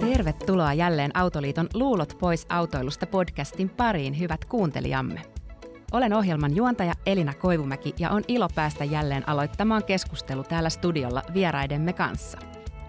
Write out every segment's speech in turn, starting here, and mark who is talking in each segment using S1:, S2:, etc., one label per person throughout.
S1: Tervetuloa jälleen Autoliiton Luulot pois autoilusta podcastin pariin, hyvät kuuntelijamme. Olen ohjelman juontaja Elina Koivumäki ja on ilo päästä jälleen aloittamaan keskustelu täällä studiolla vieraidemme kanssa.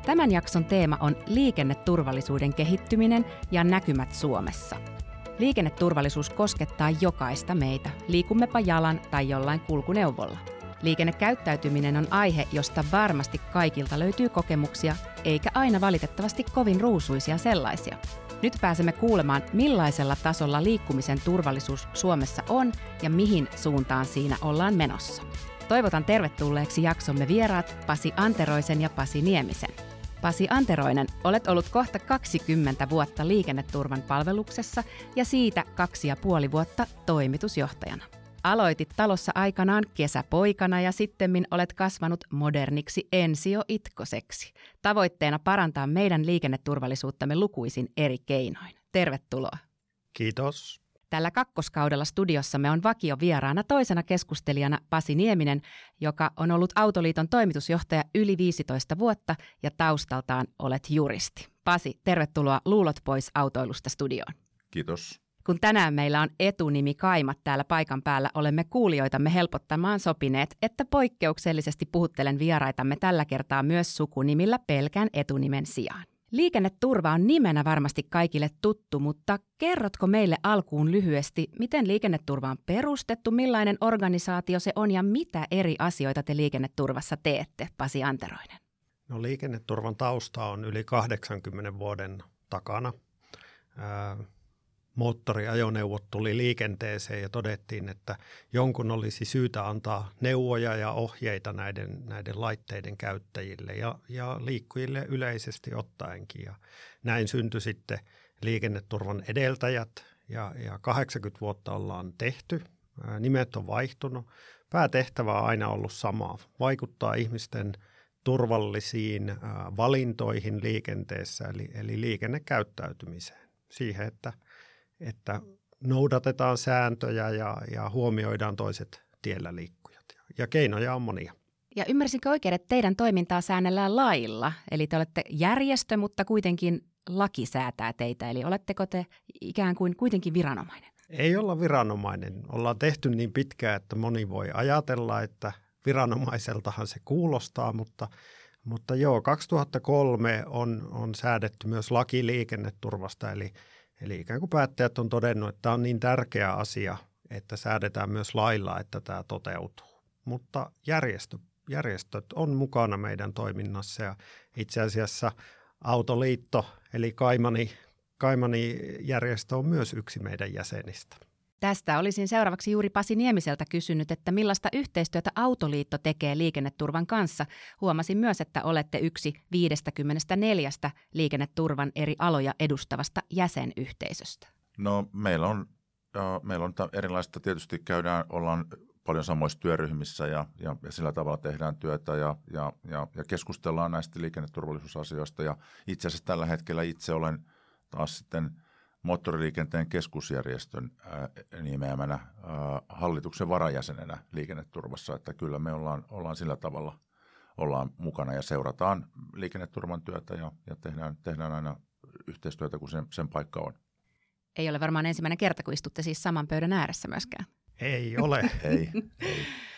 S1: Tämän jakson teema on liikenneturvallisuuden kehittyminen ja näkymät Suomessa. Liikenneturvallisuus koskettaa jokaista meitä, liikummepa jalan tai jollain kulkuneuvolla. Liikennekäyttäytyminen on aihe, josta varmasti kaikilta löytyy kokemuksia, eikä aina valitettavasti kovin ruusuisia sellaisia. Nyt pääsemme kuulemaan, millaisella tasolla liikkumisen turvallisuus Suomessa on ja mihin suuntaan siinä ollaan menossa. Toivotan tervetulleeksi jaksomme vieraat Pasi Anteroisen ja Pasi Niemisen. Pasi Anteroinen, olet ollut kohta 20 vuotta liikenneturvan palveluksessa ja siitä kaksi ja puoli vuotta toimitusjohtajana. Aloitit talossa aikanaan kesäpoikana ja sittemmin olet kasvanut moderniksi ensio itkoseksi. Tavoitteena parantaa meidän liikenneturvallisuuttamme lukuisin eri keinoin. Tervetuloa.
S2: Kiitos.
S1: Tällä kakkoskaudella studiossamme on vakio vieraana toisena keskustelijana Pasi Nieminen, joka on ollut Autoliiton toimitusjohtaja yli 15 vuotta ja taustaltaan olet juristi. Pasi, tervetuloa Luulot pois autoilusta studioon.
S3: Kiitos.
S1: Kun tänään meillä on etunimi Kaimat täällä paikan päällä, olemme kuulijoitamme helpottamaan sopineet, että poikkeuksellisesti puhuttelen vieraitamme tällä kertaa myös sukunimillä pelkän etunimen sijaan. Liikenneturva on nimenä varmasti kaikille tuttu, mutta kerrotko meille alkuun lyhyesti, miten liikenneturva on perustettu, millainen organisaatio se on ja mitä eri asioita te liikenneturvassa teette, Pasi Anteroinen?
S2: No liikenneturvan tausta on yli 80 vuoden takana moottoriajoneuvot tuli liikenteeseen ja todettiin, että jonkun olisi syytä antaa neuvoja ja ohjeita näiden, näiden laitteiden käyttäjille ja, ja liikkujille yleisesti ottaenkin. Ja näin syntyi sitten liikenneturvan edeltäjät ja, ja 80 vuotta ollaan tehty. Nimet on vaihtunut. Päätehtävä on aina ollut sama, vaikuttaa ihmisten turvallisiin valintoihin liikenteessä, eli, eli liikennekäyttäytymiseen. Siihen, että että noudatetaan sääntöjä ja, ja huomioidaan toiset tiellä liikkujat. Ja keinoja on monia.
S1: Ja ymmärsinkö oikein, että teidän toimintaa säännellään lailla? Eli te olette järjestö, mutta kuitenkin laki säätää teitä. Eli oletteko te ikään kuin kuitenkin viranomainen?
S2: Ei olla viranomainen. Ollaan tehty niin pitkään, että moni voi ajatella, että viranomaiseltahan se kuulostaa, mutta, mutta joo, 2003 on, on säädetty myös laki liikenneturvasta, eli Eli ikään kuin päättäjät on todennut, että tämä on niin tärkeä asia, että säädetään myös lailla, että tämä toteutuu. Mutta järjestö, järjestöt on mukana meidän toiminnassa ja itse asiassa Autoliitto eli Kaimani, Kaimani järjestö on myös yksi meidän jäsenistä.
S1: Tästä olisin seuraavaksi juuri Pasi Niemiseltä kysynyt, että millaista yhteistyötä Autoliitto tekee liikenneturvan kanssa. Huomasin myös, että olette yksi 54 liikenneturvan eri aloja edustavasta jäsenyhteisöstä.
S3: No meillä on, meillä on erilaista, tietysti käydään, ollaan paljon samoissa työryhmissä ja, ja, ja sillä tavalla tehdään työtä ja, ja, ja, ja keskustellaan näistä liikenneturvallisuusasioista. Ja itse asiassa tällä hetkellä itse olen taas sitten – moottoriliikenteen keskusjärjestön nimeämänä hallituksen varajäsenenä liikenneturvassa, että kyllä me ollaan, ollaan sillä tavalla ollaan mukana ja seurataan liikenneturvan työtä ja, ja tehdään, tehdään aina yhteistyötä, kun sen, sen paikka on.
S1: Ei ole varmaan ensimmäinen kerta, kun istutte siis saman pöydän ääressä myöskään.
S2: Ei ole.
S3: ei, ei.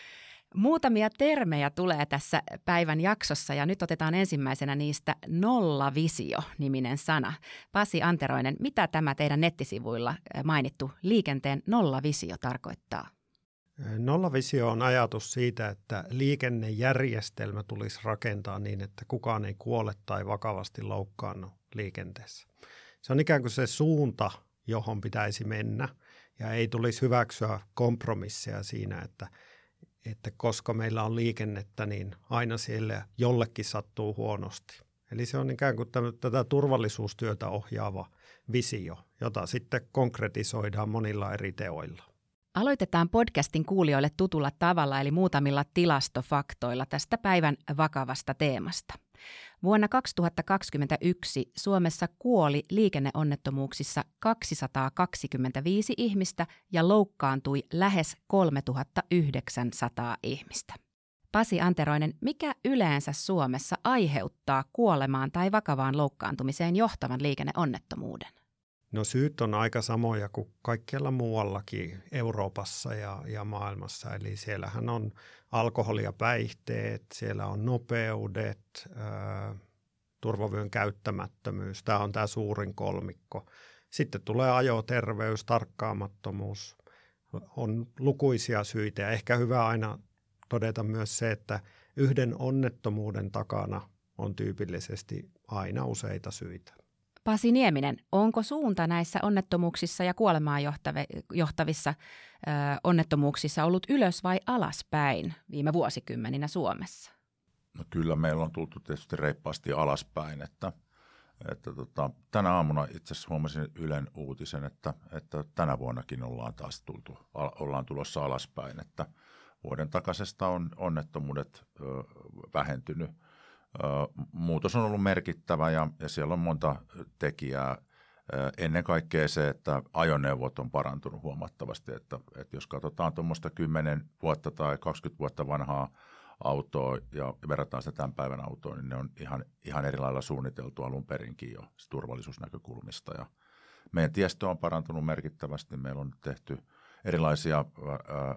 S1: Muutamia termejä tulee tässä päivän jaksossa ja nyt otetaan ensimmäisenä niistä nollavisio-niminen sana. Pasi Anteroinen, mitä tämä teidän nettisivuilla mainittu liikenteen nollavisio tarkoittaa?
S2: Nollavisio on ajatus siitä, että liikennejärjestelmä tulisi rakentaa niin, että kukaan ei kuole tai vakavasti loukkaannu liikenteessä. Se on ikään kuin se suunta, johon pitäisi mennä ja ei tulisi hyväksyä kompromisseja siinä, että – että koska meillä on liikennettä, niin aina siellä jollekin sattuu huonosti. Eli se on ikään kuin tätä turvallisuustyötä ohjaava visio, jota sitten konkretisoidaan monilla eri teoilla.
S1: Aloitetaan podcastin kuulijoille tutulla tavalla eli muutamilla tilastofaktoilla tästä päivän vakavasta teemasta. Vuonna 2021 Suomessa kuoli liikenneonnettomuuksissa 225 ihmistä ja loukkaantui lähes 3900 ihmistä. Pasi Anteroinen, mikä yleensä Suomessa aiheuttaa kuolemaan tai vakavaan loukkaantumiseen johtavan liikenneonnettomuuden?
S2: No syyt on aika samoja kuin kaikkialla muuallakin Euroopassa ja, ja maailmassa. Eli siellähän on alkoholi ja päihteet, siellä on nopeudet, ää, turvavyön käyttämättömyys. Tämä on tämä suurin kolmikko. Sitten tulee ajoterveys, tarkkaamattomuus. On lukuisia syitä ja ehkä hyvä aina todeta myös se, että yhden onnettomuuden takana on tyypillisesti aina useita syitä.
S1: Pasi Nieminen, onko suunta näissä onnettomuuksissa ja kuolemaan johtavissa ö, onnettomuuksissa ollut ylös vai alaspäin viime vuosikymmeninä Suomessa?
S3: No kyllä meillä on tultu tietysti reippaasti alaspäin, että, että tota, tänä aamuna itse asiassa huomasin Ylen uutisen, että, että tänä vuonnakin ollaan taas tultu, ollaan tulossa alaspäin, että vuoden takaisesta on onnettomuudet ö, vähentynyt – muutos on ollut merkittävä ja, ja siellä on monta tekijää. Ennen kaikkea se, että ajoneuvot on parantunut huomattavasti, että, että jos katsotaan tuommoista 10 vuotta tai 20 vuotta vanhaa autoa ja verrataan sitä tämän päivän autoon, niin ne on ihan, ihan eri lailla suunniteltu alun perinkin jo turvallisuusnäkökulmista. Ja meidän tiestö on parantunut merkittävästi. Meillä on tehty – erilaisia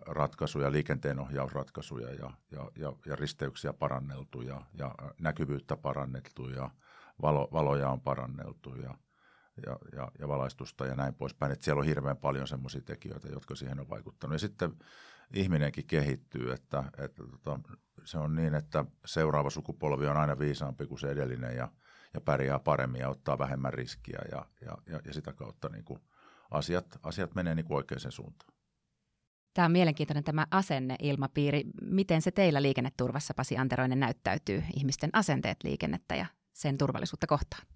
S3: ratkaisuja, liikenteenohjausratkaisuja ja, ja, ja, ja risteyksiä paranneltu ja, ja näkyvyyttä parannettu ja valo, valoja on paranneltu ja, ja, ja, ja valaistusta ja näin poispäin. Et siellä on hirveän paljon semmoisia tekijöitä, jotka siihen on vaikuttanut. Ja sitten ihminenkin kehittyy, että, että tota, se on niin, että seuraava sukupolvi on aina viisaampi kuin se edellinen ja, ja pärjää paremmin ja ottaa vähemmän riskiä ja, ja, ja, ja sitä kautta niin kuin asiat, asiat menee niin oikeaan suuntaan.
S1: Tämä on mielenkiintoinen tämä asenneilmapiiri. Miten se teillä liikenneturvassa, Pasi Anteroinen, näyttäytyy ihmisten asenteet liikennettä ja sen turvallisuutta kohtaan?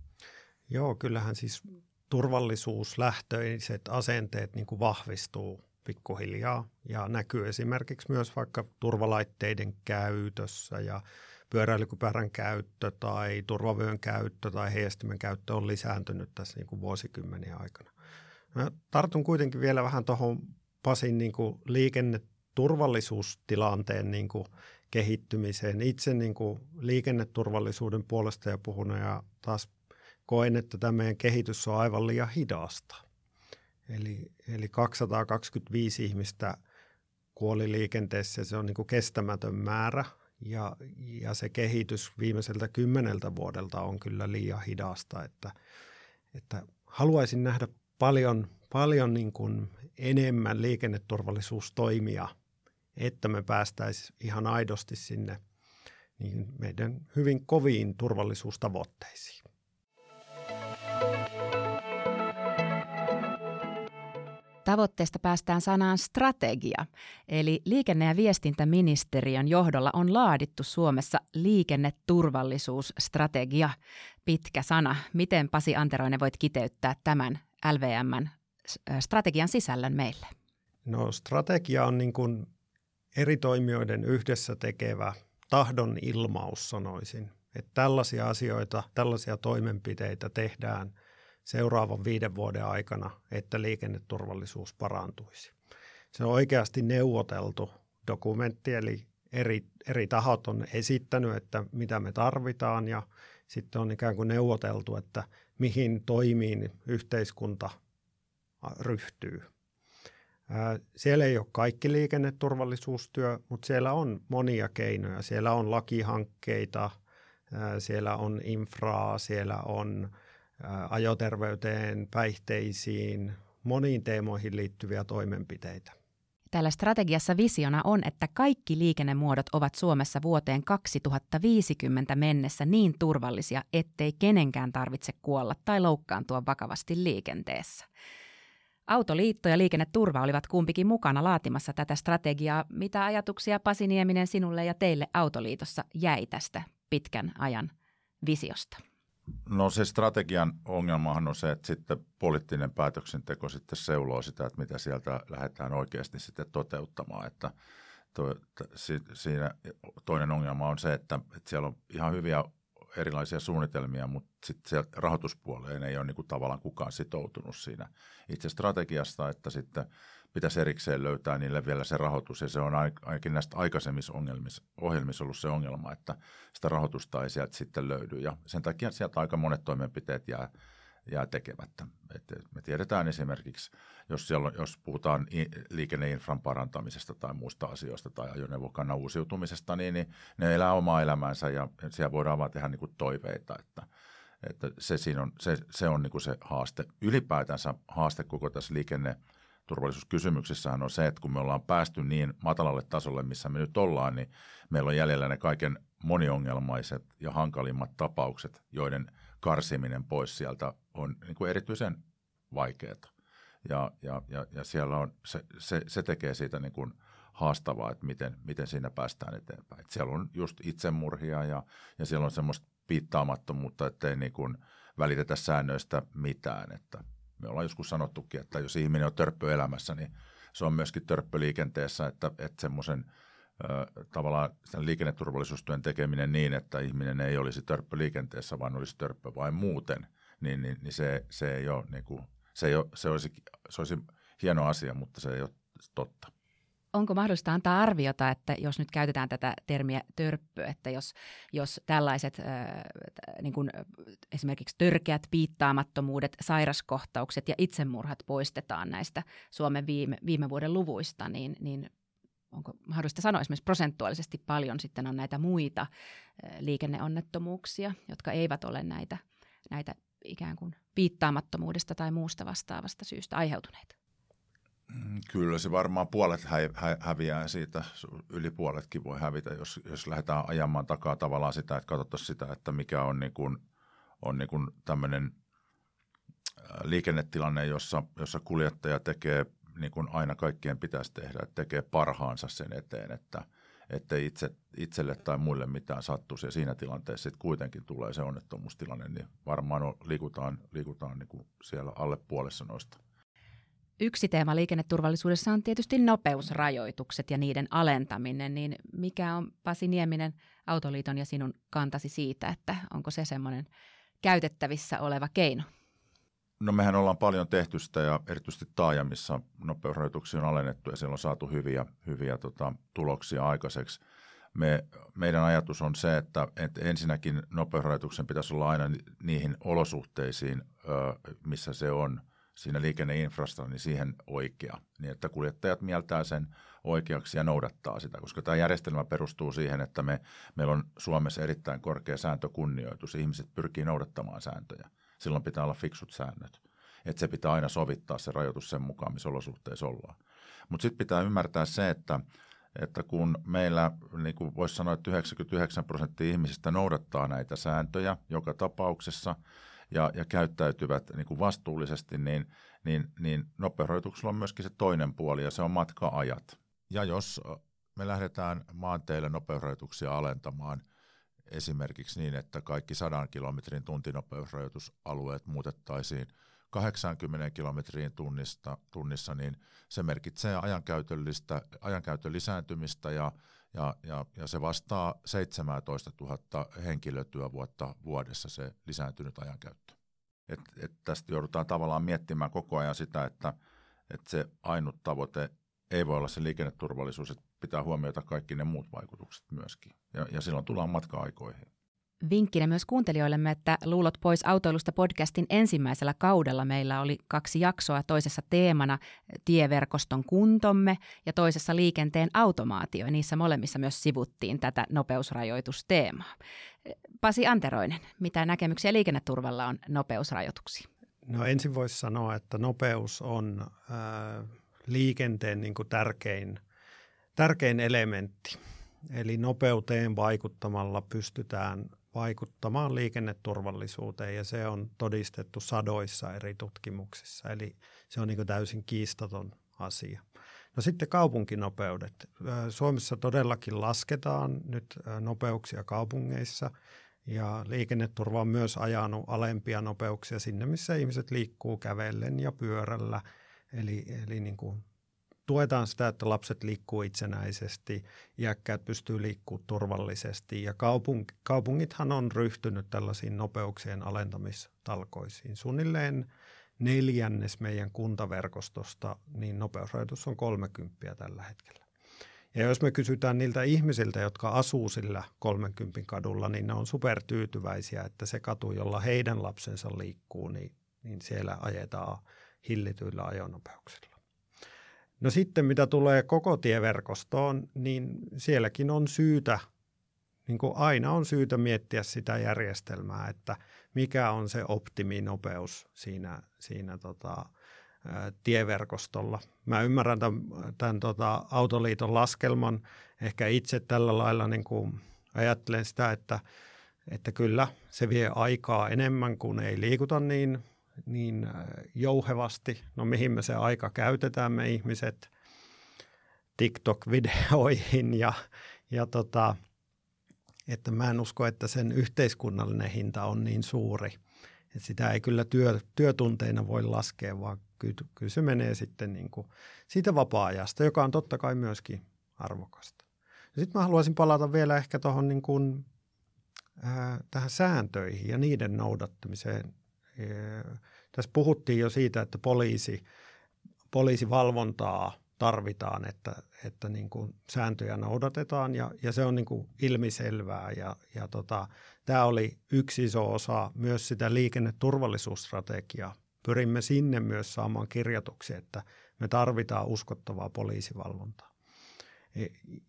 S2: Joo, kyllähän siis turvallisuuslähtöiset asenteet niin kuin vahvistuu pikkuhiljaa ja näkyy esimerkiksi myös vaikka turvalaitteiden käytössä ja pyöräilykypärän käyttö tai turvavyön käyttö tai heijastimen käyttö on lisääntynyt tässä niin kuin vuosikymmeniä aikana. Mä tartun kuitenkin vielä vähän tuohon Pasin niin kuin liikenneturvallisuustilanteen niin kuin kehittymiseen. Itse niin kuin liikenneturvallisuuden puolesta ja puhunut ja taas koen, että tämä meidän kehitys on aivan liian hidasta. Eli, eli 225 ihmistä kuoli liikenteessä se on niin kuin kestämätön määrä. Ja, ja se kehitys viimeiseltä kymmeneltä vuodelta on kyllä liian hidasta, että, että haluaisin nähdä paljon, paljon niin kuin enemmän liikenneturvallisuustoimia, että me päästäisiin ihan aidosti sinne niin meidän hyvin koviin turvallisuustavoitteisiin.
S1: Tavoitteesta päästään sanaan strategia, eli liikenne- ja viestintäministeriön johdolla on laadittu Suomessa liikenneturvallisuusstrategia. Pitkä sana. Miten Pasi Anteroinen voit kiteyttää tämän LVMn strategian sisällön meille?
S2: No strategia on niin kuin eri toimijoiden yhdessä tekevä tahdon ilmaus, sanoisin. Että tällaisia asioita, tällaisia toimenpiteitä tehdään seuraavan viiden vuoden aikana, että liikenneturvallisuus parantuisi. Se on oikeasti neuvoteltu dokumentti, eli eri, eri tahot on esittänyt, että mitä me tarvitaan ja sitten on ikään kuin neuvoteltu, että mihin toimiin yhteiskunta ryhtyy. Siellä ei ole kaikki liikenneturvallisuustyö, mutta siellä on monia keinoja. Siellä on lakihankkeita, siellä on infraa, siellä on ajoterveyteen, päihteisiin, moniin teemoihin liittyviä toimenpiteitä.
S1: Tällä strategiassa visiona on, että kaikki liikennemuodot ovat Suomessa vuoteen 2050 mennessä niin turvallisia, ettei kenenkään tarvitse kuolla tai loukkaantua vakavasti liikenteessä. Autoliitto ja liikenneturva olivat kumpikin mukana laatimassa tätä strategiaa. Mitä ajatuksia Pasi Nieminen sinulle ja teille Autoliitossa jäi tästä pitkän ajan visiosta?
S3: No se strategian ongelmahan on se, että sitten poliittinen päätöksenteko sitten seuloo sitä, että mitä sieltä lähdetään oikeasti sitten toteuttamaan. Että to, si, siinä toinen ongelma on se, että, että siellä on ihan hyviä erilaisia suunnitelmia, mutta sitten rahoituspuoleen ei ole niin kuin tavallaan kukaan sitoutunut siinä itse strategiasta, että sitten pitäisi erikseen löytää niille vielä se rahoitus. Ja se on ainakin näistä aikaisemmissa ohjelmissa ollut se ongelma, että sitä rahoitusta ei sieltä sitten löydy. Ja sen takia sieltä aika monet toimenpiteet jää, jää tekemättä. Et me tiedetään esimerkiksi, jos, siellä on, jos puhutaan liikenneinfran parantamisesta tai muista asioista tai ajoneuvokannan uusiutumisesta, niin, niin ne elää omaa elämäänsä ja siellä voidaan vaan tehdä niin toiveita, että, että se, siinä on, se, se on niin kuin se haaste. Ylipäätänsä haaste koko tässä liikenne turvallisuuskysymyksissähän on se, että kun me ollaan päästy niin matalalle tasolle, missä me nyt ollaan, niin meillä on jäljellä ne kaiken moniongelmaiset ja hankalimmat tapaukset, joiden karsiminen pois sieltä on niin kuin erityisen vaikeaa. Ja, ja, ja, ja siellä on, se, se, se tekee siitä niin kuin haastavaa, että miten, miten siinä päästään eteenpäin. Et siellä on just itsemurhia ja, ja siellä on semmoista piittaamattomuutta, ettei niin kuin välitetä säännöistä mitään. Että me ollaan joskus sanottukin, että jos ihminen on törppö elämässä, niin se on myöskin törppö liikenteessä, että, että semmoisen tavallaan sen liikenneturvallisuustyön tekeminen niin, että ihminen ei olisi törppö liikenteessä, vaan olisi törppö vain muuten, niin, niin, niin se, se ei ole, niin kuin, se, ei ole se, olisi, se olisi hieno asia, mutta se ei ole totta.
S1: Onko mahdollista antaa arviota, että jos nyt käytetään tätä termiä törppö, että jos, jos tällaiset äh, niin kuin esimerkiksi törkeät piittaamattomuudet, sairaskohtaukset ja itsemurhat poistetaan näistä Suomen viime, viime vuoden luvuista, niin, niin onko mahdollista sanoa esimerkiksi prosentuaalisesti paljon sitten on näitä muita liikenneonnettomuuksia, jotka eivät ole näitä, näitä ikään kuin piittaamattomuudesta tai muusta vastaavasta syystä aiheutuneita?
S3: Mm, kyllä se varmaan puolet hä, hä, häviää siitä, yli puoletkin voi hävitä, jos, jos lähdetään ajamaan takaa tavallaan sitä, että katsotaan sitä, että mikä on, niin kuin, on niin kuin tämmöinen liikennetilanne, jossa, jossa kuljettaja tekee niin kuin aina kaikkien pitäisi tehdä, että tekee parhaansa sen eteen, että ettei itse, itselle tai muille mitään sattuisi. Ja siinä tilanteessa sitten kuitenkin tulee se onnettomuustilanne, niin varmaan on, liikutaan, liikutaan niin kuin siellä alle puolessa noista.
S1: Yksi teema liikenneturvallisuudessa on tietysti nopeusrajoitukset ja niiden alentaminen, niin mikä on Pasi Nieminen Autoliiton ja sinun kantasi siitä, että onko se semmoinen käytettävissä oleva keino?
S3: No mehän ollaan paljon tehty sitä ja erityisesti taajamissa nopeusrajoituksia on alennettu ja siellä on saatu hyviä, hyviä tota, tuloksia aikaiseksi. Me, meidän ajatus on se, että, että ensinnäkin nopeusrajoituksen pitäisi olla aina niihin olosuhteisiin, missä se on – siinä liikenneinfrasta, niin siihen oikea, niin että kuljettajat mieltää sen oikeaksi ja noudattaa sitä, koska tämä järjestelmä perustuu siihen, että me, meillä on Suomessa erittäin korkea sääntökunnioitus, ihmiset pyrkii noudattamaan sääntöjä. Silloin pitää olla fiksut säännöt. Että se pitää aina sovittaa se rajoitus sen mukaan, missä olosuhteissa ollaan. Mutta sitten pitää ymmärtää se, että, että kun meillä, niin kuin voisi sanoa, että 99 prosenttia ihmisistä noudattaa näitä sääntöjä joka tapauksessa – ja, ja käyttäytyvät niin kuin vastuullisesti, niin, niin, niin nopeusrajoituksella on myöskin se toinen puoli ja se on matka-ajat. Ja jos me lähdetään maanteille nopeusrajoituksia alentamaan esimerkiksi niin, että kaikki 100 kilometrin tuntinopeusrajoitusalueet muutettaisiin 80 kilometriin tunnista, tunnissa, niin se merkitsee ajankäytöllistä, ajankäytön lisääntymistä ja, ja, ja, ja se vastaa 17 000 henkilötyövuotta vuodessa se lisääntynyt ajankäyttö. Et, et tästä joudutaan tavallaan miettimään koko ajan sitä, että, että se ainut tavoite ei voi olla se liikenneturvallisuus, että pitää huomioida kaikki ne muut vaikutukset myöskin. Ja, ja silloin tullaan matka-aikoihin.
S1: Vinkkinä myös kuuntelijoillemme, että Luulot pois autoilusta podcastin ensimmäisellä kaudella meillä oli kaksi jaksoa. Toisessa teemana tieverkoston kuntomme ja toisessa liikenteen automaatio. Niissä molemmissa myös sivuttiin tätä nopeusrajoitusteemaa. Pasi Anteroinen, mitä näkemyksiä liikenneturvalla on nopeusrajoituksiin?
S2: No ensin voisi sanoa, että nopeus on äh, liikenteen niin kuin tärkein, tärkein elementti. Eli nopeuteen vaikuttamalla pystytään vaikuttamaan liikenneturvallisuuteen ja se on todistettu sadoissa eri tutkimuksissa. Eli se on niin täysin kiistaton asia. No sitten kaupunkinopeudet. Suomessa todellakin lasketaan nyt nopeuksia kaupungeissa ja liikenneturva on myös ajanut alempia nopeuksia sinne, missä ihmiset liikkuu kävellen ja pyörällä. Eli, eli niin kuin tuetaan sitä, että lapset liikkuu itsenäisesti, iäkkäät pystyy liikkumaan turvallisesti ja kaupung, kaupungithan on ryhtynyt tällaisiin nopeuksien alentamistalkoisiin. Suunnilleen neljännes meidän kuntaverkostosta, niin nopeusrajoitus on 30 tällä hetkellä. Ja jos me kysytään niiltä ihmisiltä, jotka asuu sillä 30 kadulla, niin ne on supertyytyväisiä, että se katu, jolla heidän lapsensa liikkuu, niin, niin siellä ajetaan hillityillä ajonopeuksilla. No sitten mitä tulee koko tieverkostoon, niin sielläkin on syytä, niin kuin aina on syytä miettiä sitä järjestelmää, että mikä on se optiminopeus siinä, siinä tota, tieverkostolla. Mä ymmärrän tämän, tämän tota, Autoliiton laskelman ehkä itse tällä lailla niin kuin ajattelen sitä, että, että kyllä se vie aikaa enemmän, kuin ei liikuta niin niin äh, jouhevasti. No mihin me se aika käytetään me ihmiset? TikTok-videoihin ja, ja tota, että mä en usko, että sen yhteiskunnallinen hinta on niin suuri. Että sitä ei kyllä työ, työtunteina voi laskea, vaan kyllä, kyllä se menee sitten niin kuin siitä vapaa-ajasta, joka on totta kai myöskin arvokasta. Sitten mä haluaisin palata vielä ehkä tuohon niin kuin, äh, tähän sääntöihin ja niiden noudattamiseen tässä puhuttiin jo siitä, että poliisi, poliisivalvontaa tarvitaan, että, että niin kuin sääntöjä noudatetaan ja, ja se on niin kuin ilmiselvää. Ja, ja tota, tämä oli yksi iso osa myös sitä liikenneturvallisuusstrategiaa. Pyrimme sinne myös saamaan kirjatuksi, että me tarvitaan uskottavaa poliisivalvontaa.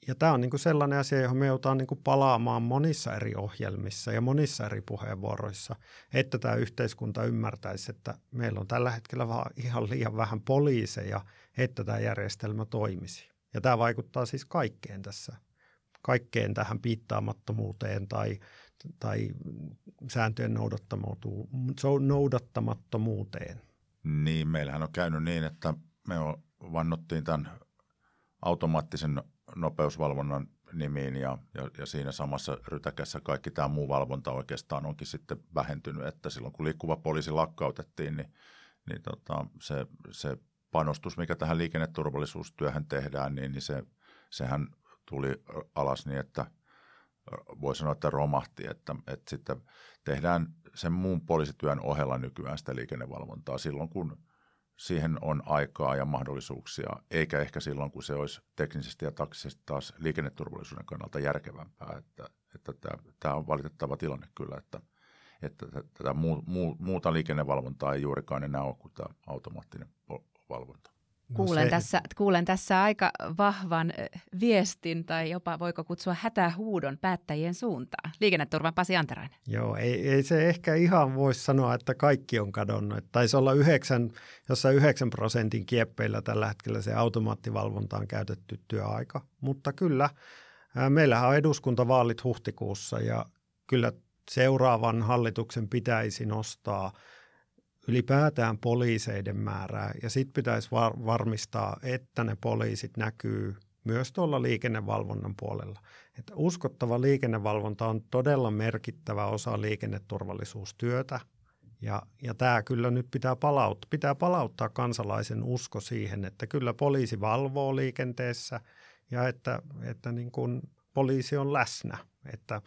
S2: Ja tämä on niin kuin sellainen asia, johon me joudutaan niin kuin palaamaan monissa eri ohjelmissa ja monissa eri puheenvuoroissa, että tämä yhteiskunta ymmärtäisi, että meillä on tällä hetkellä vaan ihan liian vähän poliiseja, että tämä järjestelmä toimisi. Ja tämä vaikuttaa siis kaikkeen tässä, kaikkeen tähän piittaamattomuuteen tai, tai sääntöjen noudattamattomuuteen.
S3: Niin, meillähän on käynyt niin, että me vannottiin tämän automaattisen nopeusvalvonnan nimiin ja, ja, ja siinä samassa rytäkässä kaikki tämä muu valvonta oikeastaan onkin sitten vähentynyt, että silloin kun liikkuva poliisi lakkautettiin, niin, niin tota, se, se panostus, mikä tähän liikenneturvallisuustyöhön tehdään, niin, niin se, sehän tuli alas niin, että voi sanoa, että romahti, että, että sitten tehdään sen muun poliisityön ohella nykyään sitä liikennevalvontaa silloin, kun – siihen on aikaa ja mahdollisuuksia, eikä ehkä silloin, kun se olisi teknisesti ja taksisesti taas liikenneturvallisuuden kannalta järkevämpää. Että, että tämä, tämä on valitettava tilanne kyllä, että, että tätä muu, muu, muuta liikennevalvontaa ei juurikaan enää ole kuin tämä automaattinen valvonta.
S1: No kuulen, se... tässä, kuulen tässä aika vahvan viestin tai jopa voiko kutsua hätähuudon päättäjien suuntaan. Liikenneturvan Pasi Anterainen.
S2: Joo, ei, ei se ehkä ihan voi sanoa, että kaikki on kadonnut. Taisi olla yhdeksän, jossain 9 prosentin kieppeillä tällä hetkellä se automaattivalvontaan käytetty työaika. Mutta kyllä, meillähän on eduskuntavaalit huhtikuussa ja kyllä seuraavan hallituksen pitäisi nostaa – ylipäätään poliiseiden määrää ja sitten pitäisi var- varmistaa, että ne poliisit näkyy myös tuolla liikennevalvonnan puolella. Että uskottava liikennevalvonta on todella merkittävä osa liikenneturvallisuustyötä ja, ja tämä kyllä nyt pitää palauttaa, pitää palauttaa kansalaisen usko siihen, että kyllä poliisi valvoo liikenteessä ja että, että niin kuin poliisi on läsnä. Että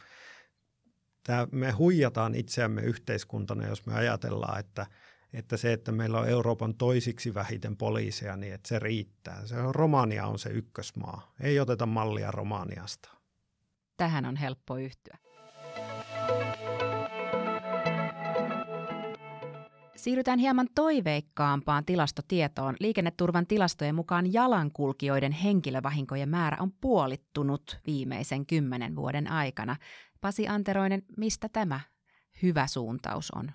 S2: tämä, me huijataan itseämme yhteiskuntana, jos me ajatellaan, että – että se, että meillä on Euroopan toisiksi vähiten poliiseja, niin että se riittää. Se on, Romania on se ykkösmaa. Ei oteta mallia Romaniasta.
S1: Tähän on helppo yhtyä. Siirrytään hieman toiveikkaampaan tilastotietoon. Liikenneturvan tilastojen mukaan jalankulkijoiden henkilövahinkojen määrä on puolittunut viimeisen kymmenen vuoden aikana. Pasi Anteroinen, mistä tämä hyvä suuntaus on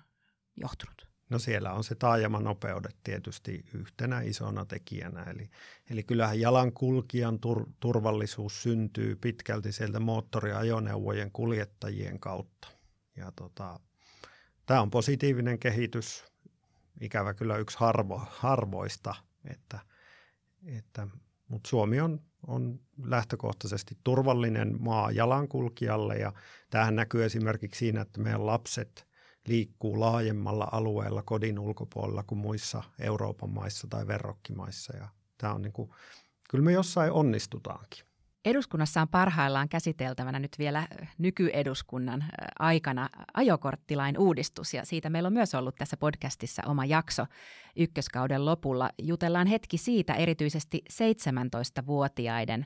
S1: johtunut?
S2: No siellä on se taajamanopeudet tietysti yhtenä isona tekijänä. Eli, eli kyllähän jalankulkijan tur, turvallisuus syntyy pitkälti sieltä moottoriajoneuvojen kuljettajien kautta. Ja tota, tämä on positiivinen kehitys, ikävä kyllä yksi harvo, harvoista, että, että, mutta Suomi on, on lähtökohtaisesti turvallinen maa jalankulkijalle ja tämähän näkyy esimerkiksi siinä, että meidän lapset – liikkuu laajemmalla alueella kodin ulkopuolella kuin muissa Euroopan maissa tai verrokkimaissa. Ja tämä on niin kuin kyllä me jossain onnistutaankin.
S1: Eduskunnassa on parhaillaan käsiteltävänä nyt vielä nykyeduskunnan aikana ajokorttilain uudistus ja siitä meillä on myös ollut tässä podcastissa oma jakso ykköskauden lopulla. Jutellaan hetki siitä erityisesti 17-vuotiaiden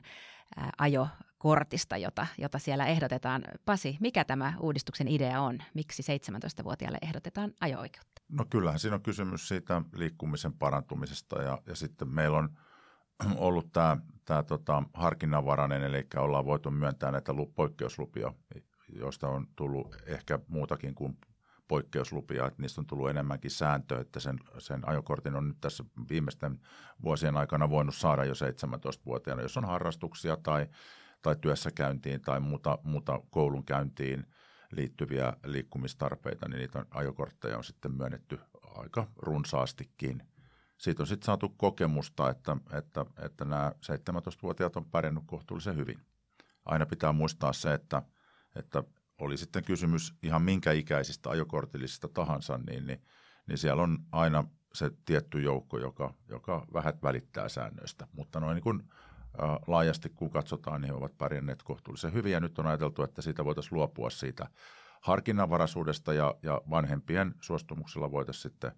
S1: ajokortista, jota, jota siellä ehdotetaan. Pasi, mikä tämä uudistuksen idea on? Miksi 17-vuotiaille ehdotetaan ajo-oikeutta?
S3: No kyllähän siinä on kysymys siitä liikkumisen parantumisesta ja, ja sitten meillä on ollut tämä, tämä tota, harkinnanvarainen, eli ollaan voitu myöntää näitä poikkeuslupia, joista on tullut ehkä muutakin kuin poikkeuslupia, että niistä on tullut enemmänkin sääntö, että sen, sen ajokortin on nyt tässä viimeisten vuosien aikana voinut saada jo 17-vuotiaana, jos on harrastuksia tai, tai työssäkäyntiin tai muuta, muuta koulunkäyntiin liittyviä liikkumistarpeita, niin niitä ajokortteja on sitten myönnetty aika runsaastikin. Siitä on sitten saatu kokemusta, että, että, että nämä 17-vuotiaat on pärjännyt kohtuullisen hyvin. Aina pitää muistaa se, että, että oli sitten kysymys ihan minkä ikäisistä ajokortillisista tahansa, niin, niin, niin siellä on aina se tietty joukko, joka, joka vähät välittää säännöistä. Mutta noin niin kuin, laajasti kun katsotaan, niin he ovat pärjänneet kohtuullisen hyvin. Ja nyt on ajateltu, että siitä voitaisiin luopua siitä harkinnanvaraisuudesta ja, ja vanhempien suostumuksella voitaisiin sitten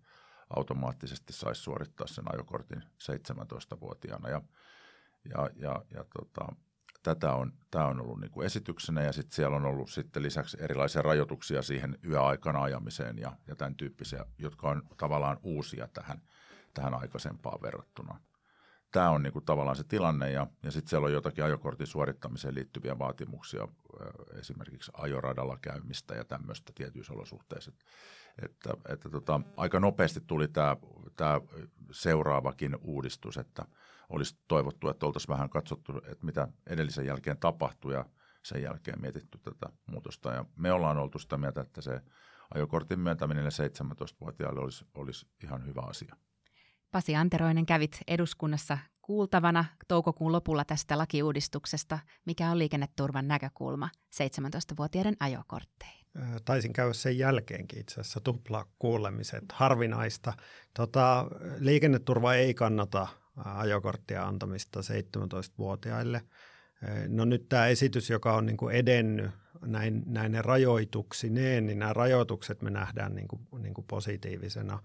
S3: automaattisesti saisi suorittaa sen ajokortin 17-vuotiaana. Ja, ja, ja, ja tota, tätä on, tämä on ollut niin kuin esityksenä ja sitten siellä on ollut sitten lisäksi erilaisia rajoituksia siihen yöaikana ajamiseen ja, ja tämän tyyppisiä, jotka on tavallaan uusia tähän, tähän aikaisempaan verrattuna. Tämä on niin kuin tavallaan se tilanne ja, ja sitten siellä on jotakin ajokortin suorittamiseen liittyviä vaatimuksia, esimerkiksi ajoradalla käymistä ja tämmöistä tietyissä olosuhteissa. Että, että tota, aika nopeasti tuli tämä, tämä seuraavakin uudistus, että – olisi toivottu, että oltaisiin vähän katsottu, että mitä edellisen jälkeen tapahtui ja sen jälkeen mietitty tätä muutosta. Ja me ollaan oltu sitä mieltä, että se ajokortin myöntäminen 17-vuotiaille olisi, olisi ihan hyvä asia.
S1: Pasi Anteroinen kävit eduskunnassa kuultavana toukokuun lopulla tästä lakiuudistuksesta. Mikä on liikenneturvan näkökulma 17-vuotiaiden ajokortteihin?
S2: Taisin käydä sen jälkeenkin itse asiassa tupla kuulemiset, harvinaista. Tota, liikenneturva ei kannata ajokorttia antamista 17-vuotiaille. No nyt tämä esitys, joka on niin kuin edennyt näin, näin rajoituksineen, niin nämä rajoitukset me nähdään niin kuin, niin kuin positiivisena.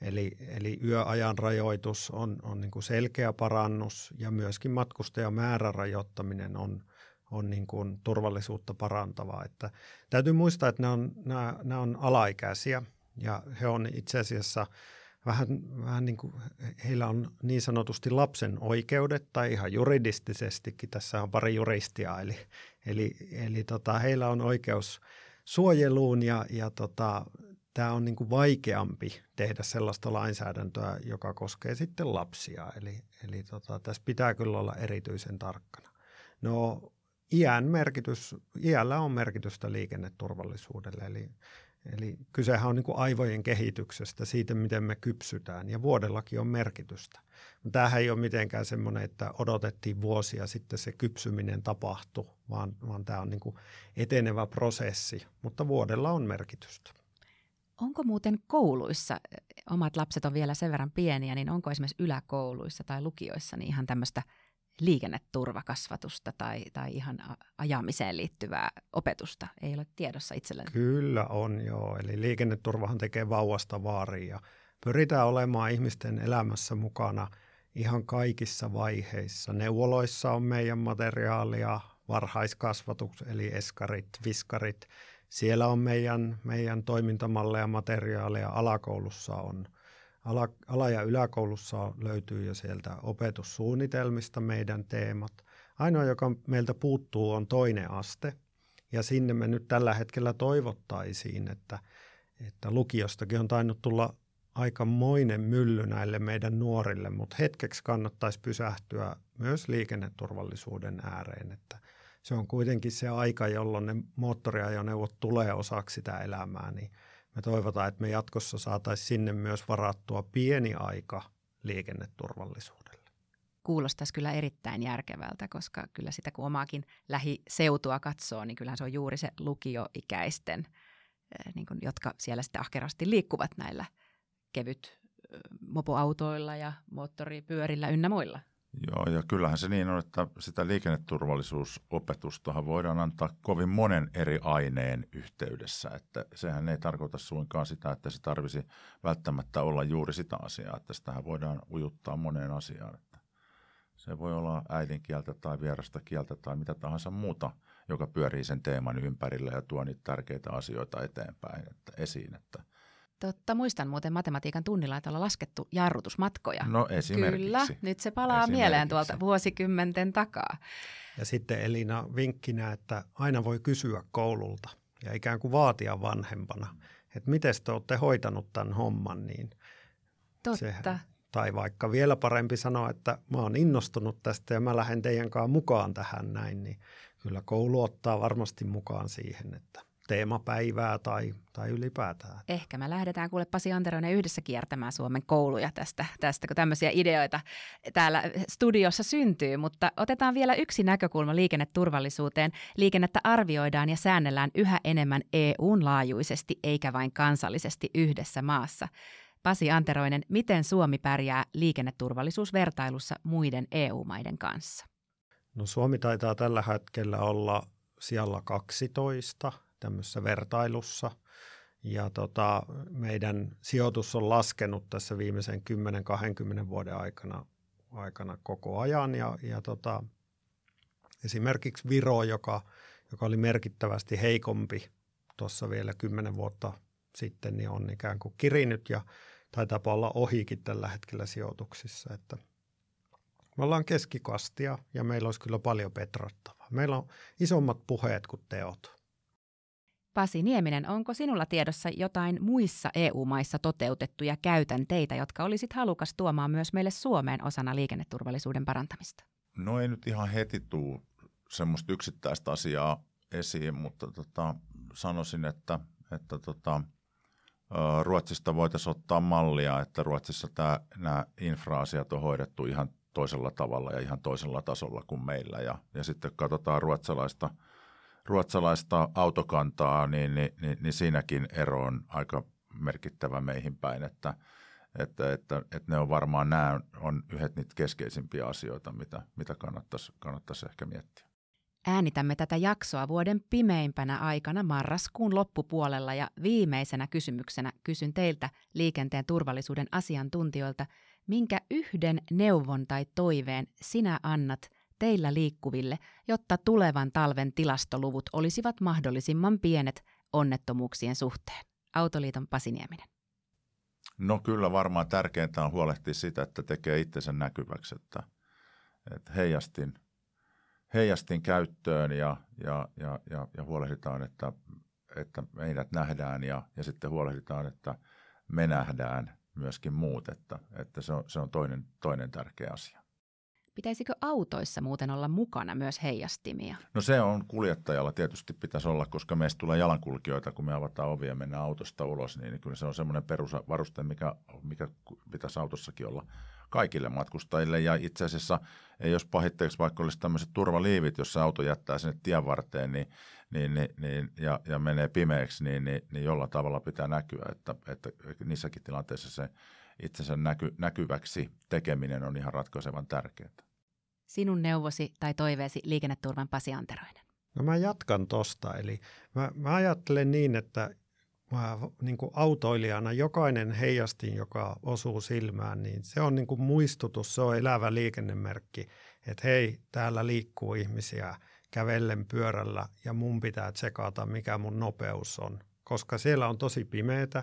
S2: Eli, eli yöajan rajoitus on, on niin kuin selkeä parannus ja myöskin matkustajamäärän rajoittaminen on, on niin kuin turvallisuutta parantavaa. Että täytyy muistaa, että nämä on, nämä, nämä on alaikäisiä ja he on itse asiassa – vähän, vähän niin kuin heillä on niin sanotusti lapsen oikeudet tai ihan juridistisestikin, tässä on pari juristia, eli, eli, eli tota, heillä on oikeus suojeluun ja, ja tota, tämä on niin kuin vaikeampi tehdä sellaista lainsäädäntöä, joka koskee sitten lapsia. Eli, eli tota, tässä pitää kyllä olla erityisen tarkkana. No iän merkitys, iällä on merkitystä liikenneturvallisuudelle, eli Eli kysehän on niin kuin aivojen kehityksestä, siitä miten me kypsytään ja vuodellakin on merkitystä. Tämähän ei ole mitenkään semmoinen, että odotettiin vuosia sitten se kypsyminen tapahtui, vaan, vaan tämä on niin kuin etenevä prosessi, mutta vuodella on merkitystä.
S1: Onko muuten kouluissa, omat lapset on vielä sen verran pieniä, niin onko esimerkiksi yläkouluissa tai lukioissa niin ihan tämmöistä – liikenneturvakasvatusta tai, tai ihan ajamiseen liittyvää opetusta ei ole tiedossa itselleni?
S2: Kyllä on joo, eli liikenneturvahan tekee vauvasta vaariin ja pyritään olemaan ihmisten elämässä mukana ihan kaikissa vaiheissa. Neuvoloissa on meidän materiaalia, varhaiskasvatus eli eskarit, viskarit. Siellä on meidän, meidän toimintamalleja, materiaalia, alakoulussa on – ala, ala- ja yläkoulussa löytyy jo sieltä opetussuunnitelmista meidän teemat. Ainoa, joka meiltä puuttuu, on toinen aste. Ja sinne me nyt tällä hetkellä toivottaisiin, että, että lukiostakin on tainnut tulla aikamoinen mylly näille meidän nuorille, mutta hetkeksi kannattaisi pysähtyä myös liikenneturvallisuuden ääreen, että se on kuitenkin se aika, jolloin ne moottoriajoneuvot tulee osaksi sitä elämää, niin me toivotaan, että me jatkossa saataisiin sinne myös varattua pieni aika liikenneturvallisuudelle.
S1: Kuulostaisi kyllä erittäin järkevältä, koska kyllä sitä kun omaakin lähiseutua katsoo, niin kyllähän se on juuri se lukioikäisten, eh, niin kuin, jotka siellä sitten ahkerasti liikkuvat näillä kevyt mopoautoilla ja moottoripyörillä ynnä muilla.
S3: Joo, ja kyllähän se niin on, että sitä liikenneturvallisuusopetustahan voidaan antaa kovin monen eri aineen yhteydessä, että sehän ei tarkoita suinkaan sitä, että se tarvisi välttämättä olla juuri sitä asiaa, että sitähän voidaan ujuttaa moneen asiaan. Että se voi olla äidinkieltä tai vierasta kieltä tai mitä tahansa muuta, joka pyörii sen teeman ympärillä ja tuo niitä tärkeitä asioita eteenpäin että esiin. Että
S1: Totta, muistan muuten matematiikan tunnilla, että ollaan laskettu jarrutusmatkoja.
S3: No esimerkiksi.
S1: Kyllä, nyt se palaa mieleen tuolta vuosikymmenten takaa.
S2: Ja sitten Elina vinkkinä, että aina voi kysyä koululta ja ikään kuin vaatia vanhempana, että miten te olette hoitanut tämän homman, niin
S1: Totta. Sehän,
S2: tai vaikka vielä parempi sanoa, että mä oon innostunut tästä ja mä lähden teidän kanssa mukaan tähän näin, niin kyllä koulu ottaa varmasti mukaan siihen, että teemapäivää tai, tai ylipäätään.
S1: Ehkä me lähdetään kuule Pasi Anteroinen yhdessä kiertämään Suomen kouluja tästä, tästä, kun tämmöisiä ideoita täällä studiossa syntyy, mutta otetaan vielä yksi näkökulma liikenneturvallisuuteen. Liikennettä arvioidaan ja säännellään yhä enemmän EUn laajuisesti eikä vain kansallisesti yhdessä maassa. Pasi Anteroinen, miten Suomi pärjää liikenneturvallisuusvertailussa muiden EU-maiden kanssa?
S2: No Suomi taitaa tällä hetkellä olla siellä 12 tämmöisessä vertailussa. Ja tota, meidän sijoitus on laskenut tässä viimeisen 10-20 vuoden aikana, aikana koko ajan. Ja, ja tota, esimerkiksi Viro, joka, joka oli merkittävästi heikompi tuossa vielä 10 vuotta sitten, niin on ikään kuin kirinyt ja taitaa olla ohikin tällä hetkellä sijoituksissa. Että me ollaan keskikastia ja meillä olisi kyllä paljon petrattavaa. Meillä on isommat puheet kuin teot.
S1: Pasi Nieminen, onko sinulla tiedossa jotain muissa EU-maissa toteutettuja käytänteitä, jotka olisit halukas tuomaan myös meille Suomeen osana liikenneturvallisuuden parantamista?
S3: No ei nyt ihan heti tuu semmoista yksittäistä asiaa esiin, mutta tota, sanoisin, että, että tota, Ruotsista voitaisiin ottaa mallia, että Ruotsissa tämä, nämä infra-asiat on hoidettu ihan toisella tavalla ja ihan toisella tasolla kuin meillä. Ja, ja sitten katsotaan ruotsalaista – ruotsalaista autokantaa, niin, niin, niin, niin siinäkin ero on aika merkittävä meihin päin, että, että, että, että ne on varmaan nämä on yhdet niitä keskeisimpiä asioita, mitä, mitä kannattaisi, kannattaisi ehkä miettiä.
S1: Äänitämme tätä jaksoa vuoden pimeimpänä aikana marraskuun loppupuolella ja viimeisenä kysymyksenä kysyn teiltä liikenteen turvallisuuden asiantuntijoilta, minkä yhden neuvon tai toiveen sinä annat – teillä liikkuville, jotta tulevan talven tilastoluvut olisivat mahdollisimman pienet onnettomuuksien suhteen? Autoliiton Pasinieminen.
S3: No kyllä varmaan tärkeintä on huolehtia sitä, että tekee itsensä näkyväksi, että, että heijastin, heijastin käyttöön ja, ja, ja, ja, ja huolehditaan, että, että meidät nähdään ja, ja sitten huolehditaan, että me nähdään myöskin muut, että, että se on, se on toinen, toinen tärkeä asia.
S1: Pitäisikö autoissa muuten olla mukana myös heijastimia?
S3: No se on kuljettajalla tietysti pitäisi olla, koska meistä tulee jalankulkijoita, kun me avataan ovia ja mennään autosta ulos, niin kyllä se on semmoinen perusvaruste, mikä, mikä pitäisi autossakin olla kaikille matkustajille. Ja itse asiassa, jos pahitteeksi vaikka olisi tämmöiset turvaliivit, jos auto jättää sinne tien varteen niin, niin, niin, niin, ja, ja menee pimeäksi, niin, niin, niin jollain tavalla pitää näkyä, että, että niissäkin tilanteissa se itsensä näky, näkyväksi tekeminen on ihan ratkaisevan tärkeää.
S1: Sinun neuvosi tai toiveesi liikenneturvan Pasi Anteroinen?
S2: No mä jatkan tosta. Eli mä, mä ajattelen niin, että mä, niin kuin autoilijana jokainen heijastin, joka osuu silmään, niin se on niin kuin muistutus, se on elävä liikennemerkki, että hei, täällä liikkuu ihmisiä kävellen pyörällä ja mun pitää tsekata, mikä mun nopeus on. Koska siellä on tosi pimeätä,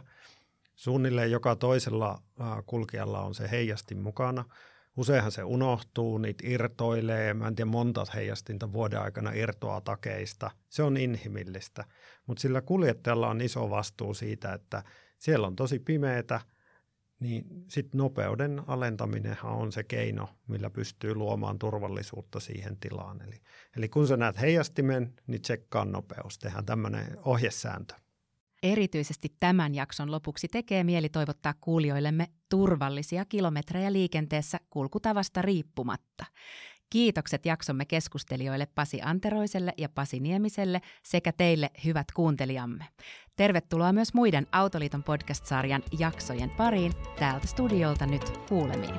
S2: suunnilleen joka toisella kulkijalla on se heijastin mukana – Useinhan se unohtuu, niitä irtoilee, mä en tiedä monta heijastinta vuoden aikana irtoaa takeista. Se on inhimillistä, mutta sillä kuljettajalla on iso vastuu siitä, että siellä on tosi pimeätä, niin sitten nopeuden alentaminenhan on se keino, millä pystyy luomaan turvallisuutta siihen tilaan. Eli, eli kun sä näet heijastimen, niin tsekkaa nopeus. Tehdään tämmöinen ohjesääntö.
S1: Erityisesti tämän jakson lopuksi tekee mieli toivottaa kuulijoillemme turvallisia kilometrejä liikenteessä kulkutavasta riippumatta. Kiitokset jaksomme keskustelijoille Pasi Anteroiselle ja Pasi Niemiselle sekä teille hyvät kuuntelijamme. Tervetuloa myös muiden Autoliiton podcast-sarjan jaksojen pariin. Täältä studiolta nyt kuulemiin.